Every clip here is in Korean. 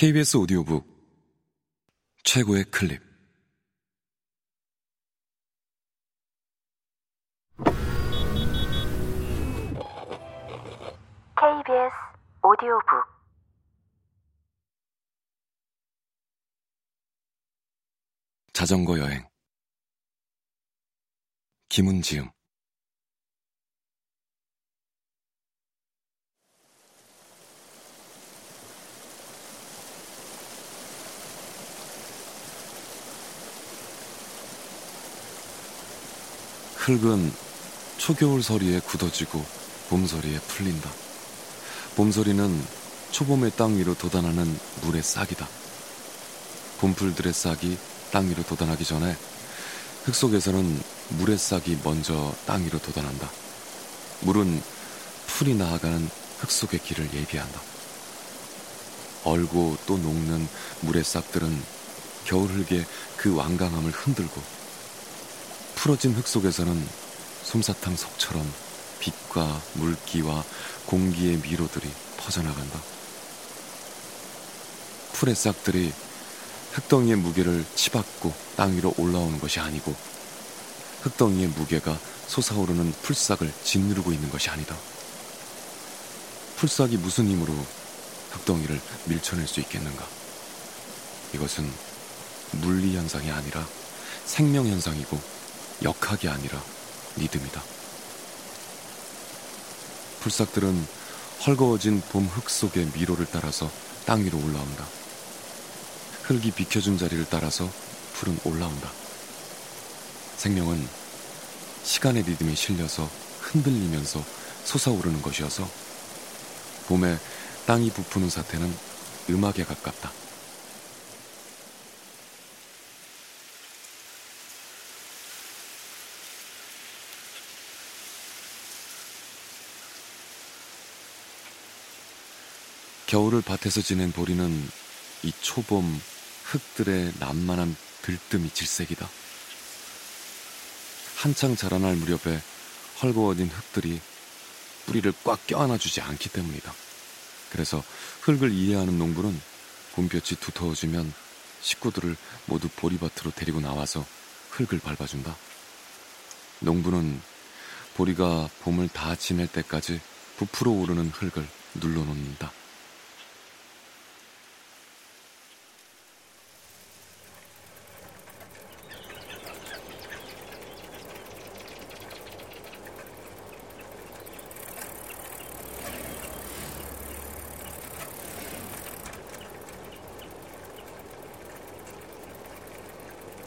KBS 오디오북 최고의 클립. KBS 오디오북. 자전거 여행. 김은지음 흙은 초겨울 서리에 굳어지고 봄서리에 풀린다. 봄서리는 초봄의 땅 위로 돋아나는 물의 싹이다. 봄풀들의 싹이 땅 위로 돋아나기 전에 흙 속에서는 물의 싹이 먼저 땅 위로 돋아난다. 물은 풀이 나아가는 흙 속의 길을 예비한다. 얼고 또 녹는 물의 싹들은 겨울 흙의 그 완강함을 흔들고 풀어진 흙 속에서는 솜사탕 속처럼 빛과 물기와 공기의 미로들이 퍼져나간다. 풀의 싹들이 흙덩이의 무게를 치받고 땅 위로 올라오는 것이 아니고 흙덩이의 무게가 솟아오르는 풀싹을 짓누르고 있는 것이 아니다. 풀싹이 무슨 힘으로 흙덩이를 밀쳐낼 수 있겠는가? 이것은 물리 현상이 아니라 생명 현상이고 역학이 아니라 믿음이다. 풀싹들은 헐거워진 봄 흙 속의 미로를 따라서 땅 위로 올라온다. 흙이 비켜준 자리를 따라서 풀은 올라온다. 생명은 시간의 리듬에 실려서 흔들리면서 솟아오르는 것이어서 봄에 땅이 부푸는 사태는 음악에 가깝다. 겨울을 밭에서 지낸 보리는 이 초봄 흙들의 난만한 들뜸이 질색이다. 한창 자라날 무렵에 헐거워진 흙들이 뿌리를 꽉 껴안아주지 않기 때문이다. 그래서 흙을 이해하는 농부는 봄볕이 두터워지면 식구들을 모두 보리밭으로 데리고 나와서 흙을 밟아준다. 농부는 보리가 봄을 다 지낼 때까지 부풀어 오르는 흙을 눌러놓는다.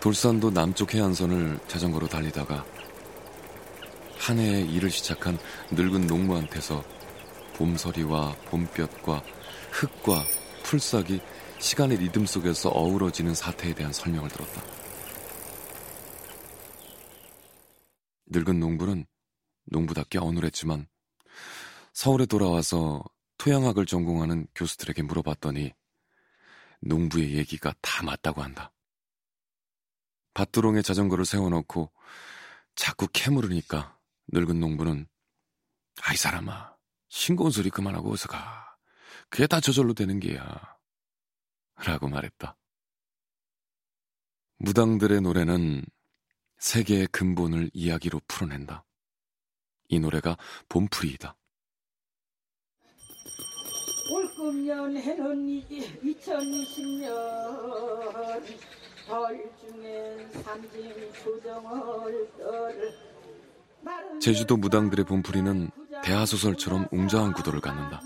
돌산도 남쪽 해안선을 자전거로 달리다가 한 해에 일을 시작한 늙은 농부한테서 봄서리와 봄볕과 흙과 풀싹이 시간의 리듬 속에서 어우러지는 사태에 대한 설명을 들었다. 늙은 농부는 농부답게 어눌했지만 서울에 돌아와서 토양학을 전공하는 교수들에게 물어봤더니 농부의 얘기가 다 맞다고 한다. 밭두렁에 자전거를 세워놓고 자꾸 캐물으니까 늙은 농부는 아이 사람아 싱거운 소리 그만하고 어서 가. 그게 다 저절로 되는 게야. 라고 말했다. 무당들의 노래는 세계의 근본을 이야기로 풀어낸다. 이 노래가 봄풀이이다. 올금년 해는 2020년 제주도 무당들의 봄풀이는 대하소설처럼 웅장한 구도를 갖는다.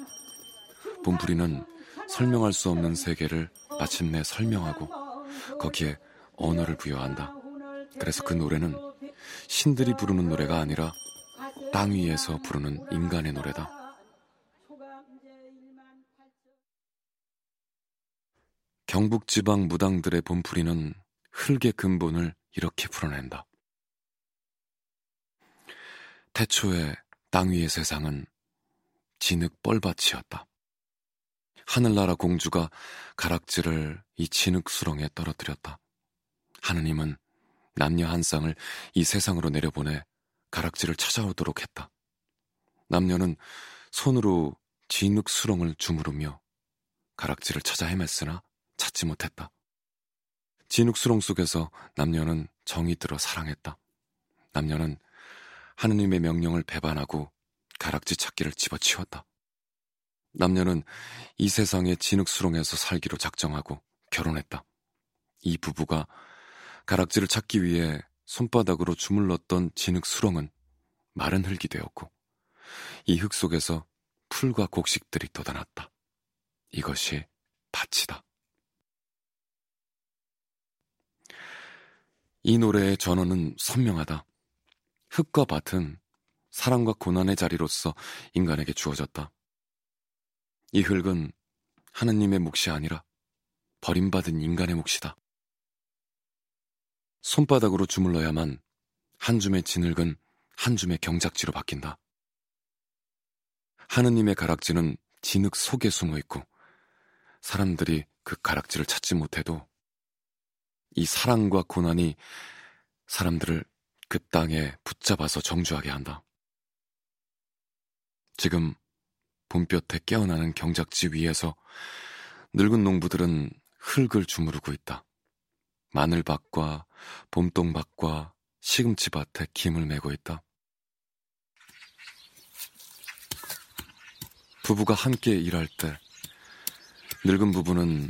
봄풀이는 설명할 수 없는 세계를 마침내 설명하고 거기에 언어를 부여한다. 그래서 그 노래는 신들이 부르는 노래가 아니라 땅 위에서 부르는 인간의 노래다. 경북지방 무당들의 봄풀이는 흙의 근본을 이렇게 풀어낸다. 태초에 땅 위의 세상은 진흙 뻘밭이었다. 하늘나라 공주가 가락지를 이 진흙 수렁에 떨어뜨렸다. 하느님은 남녀 한 쌍을 이 세상으로 내려보내 가락지를 찾아오도록 했다. 남녀는 손으로 진흙 수렁을 주무르며 가락지를 찾아 헤맸으나 찾지 못했다. 진흙수렁 속에서 남녀는 정이 들어 사랑했다. 남녀는 하느님의 명령을 배반하고 가락지 찾기를 집어치웠다. 남녀는 이 세상의 진흙수렁에서 살기로 작정하고 결혼했다. 이 부부가 가락지를 찾기 위해 손바닥으로 주물렀던 진흙수렁은 마른 흙이 되었고 이 흙 속에서 풀과 곡식들이 돋아났다. 이것이 밭이다. 이 노래의 전언은 선명하다. 흙과 밭은 사랑과 고난의 자리로서 인간에게 주어졌다. 이 흙은 하느님의 몫이 아니라 버림받은 인간의 몫이다. 손바닥으로 주물러야만 한 줌의 진흙은 한 줌의 경작지로 바뀐다. 하느님의 가락지는 진흙 속에 숨어 있고 사람들이 그 가락지를 찾지 못해도 이 사랑과 고난이 사람들을 그 땅에 붙잡아서 정주하게 한다. 지금 봄볕에 깨어나는 경작지 위에서 늙은 농부들은 흙을 주무르고 있다. 마늘밭과 봄동밭과 시금치밭에 김을 메고 있다. 부부가 함께 일할 때 늙은 부부는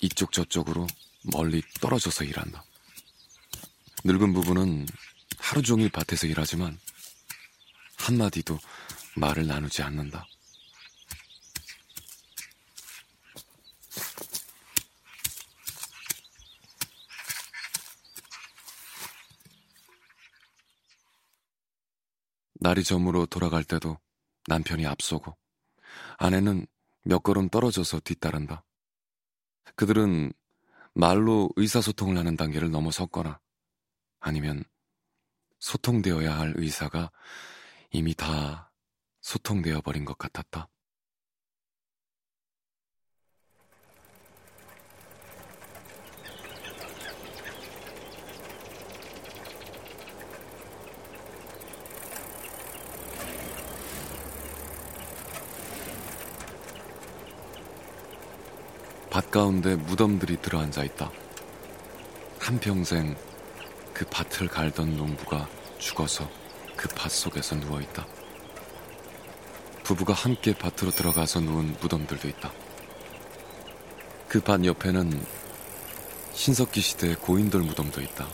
이쪽 저쪽으로 멀리 떨어져서 일한다. 늙은 부부는 하루 종일 밭에서 일하지만 한마디도 말을 나누지 않는다. 날이 저물어 돌아갈 때도 남편이 앞서고 아내는 몇 걸음 떨어져서 뒤따른다. 그들은 말로 의사소통을 하는 단계를 넘어섰거나 아니면 소통되어야 할 의사가 이미 다 소통되어 버린 것 같았다. 밭 가운데 무덤들이 들어앉아 있다. 한평생 그 밭을 갈던 농부가 죽어서 그 밭 속에서 누워 있다. 부부가 함께 밭으로 들어가서 누운 무덤들도 있다. 그 밭 옆에는 신석기 시대 고인돌 무덤도 있다.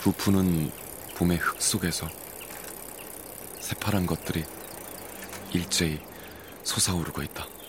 부푸는 봄의 흙 속에서 새파란 것들이 일제히 솟아오르고 있다.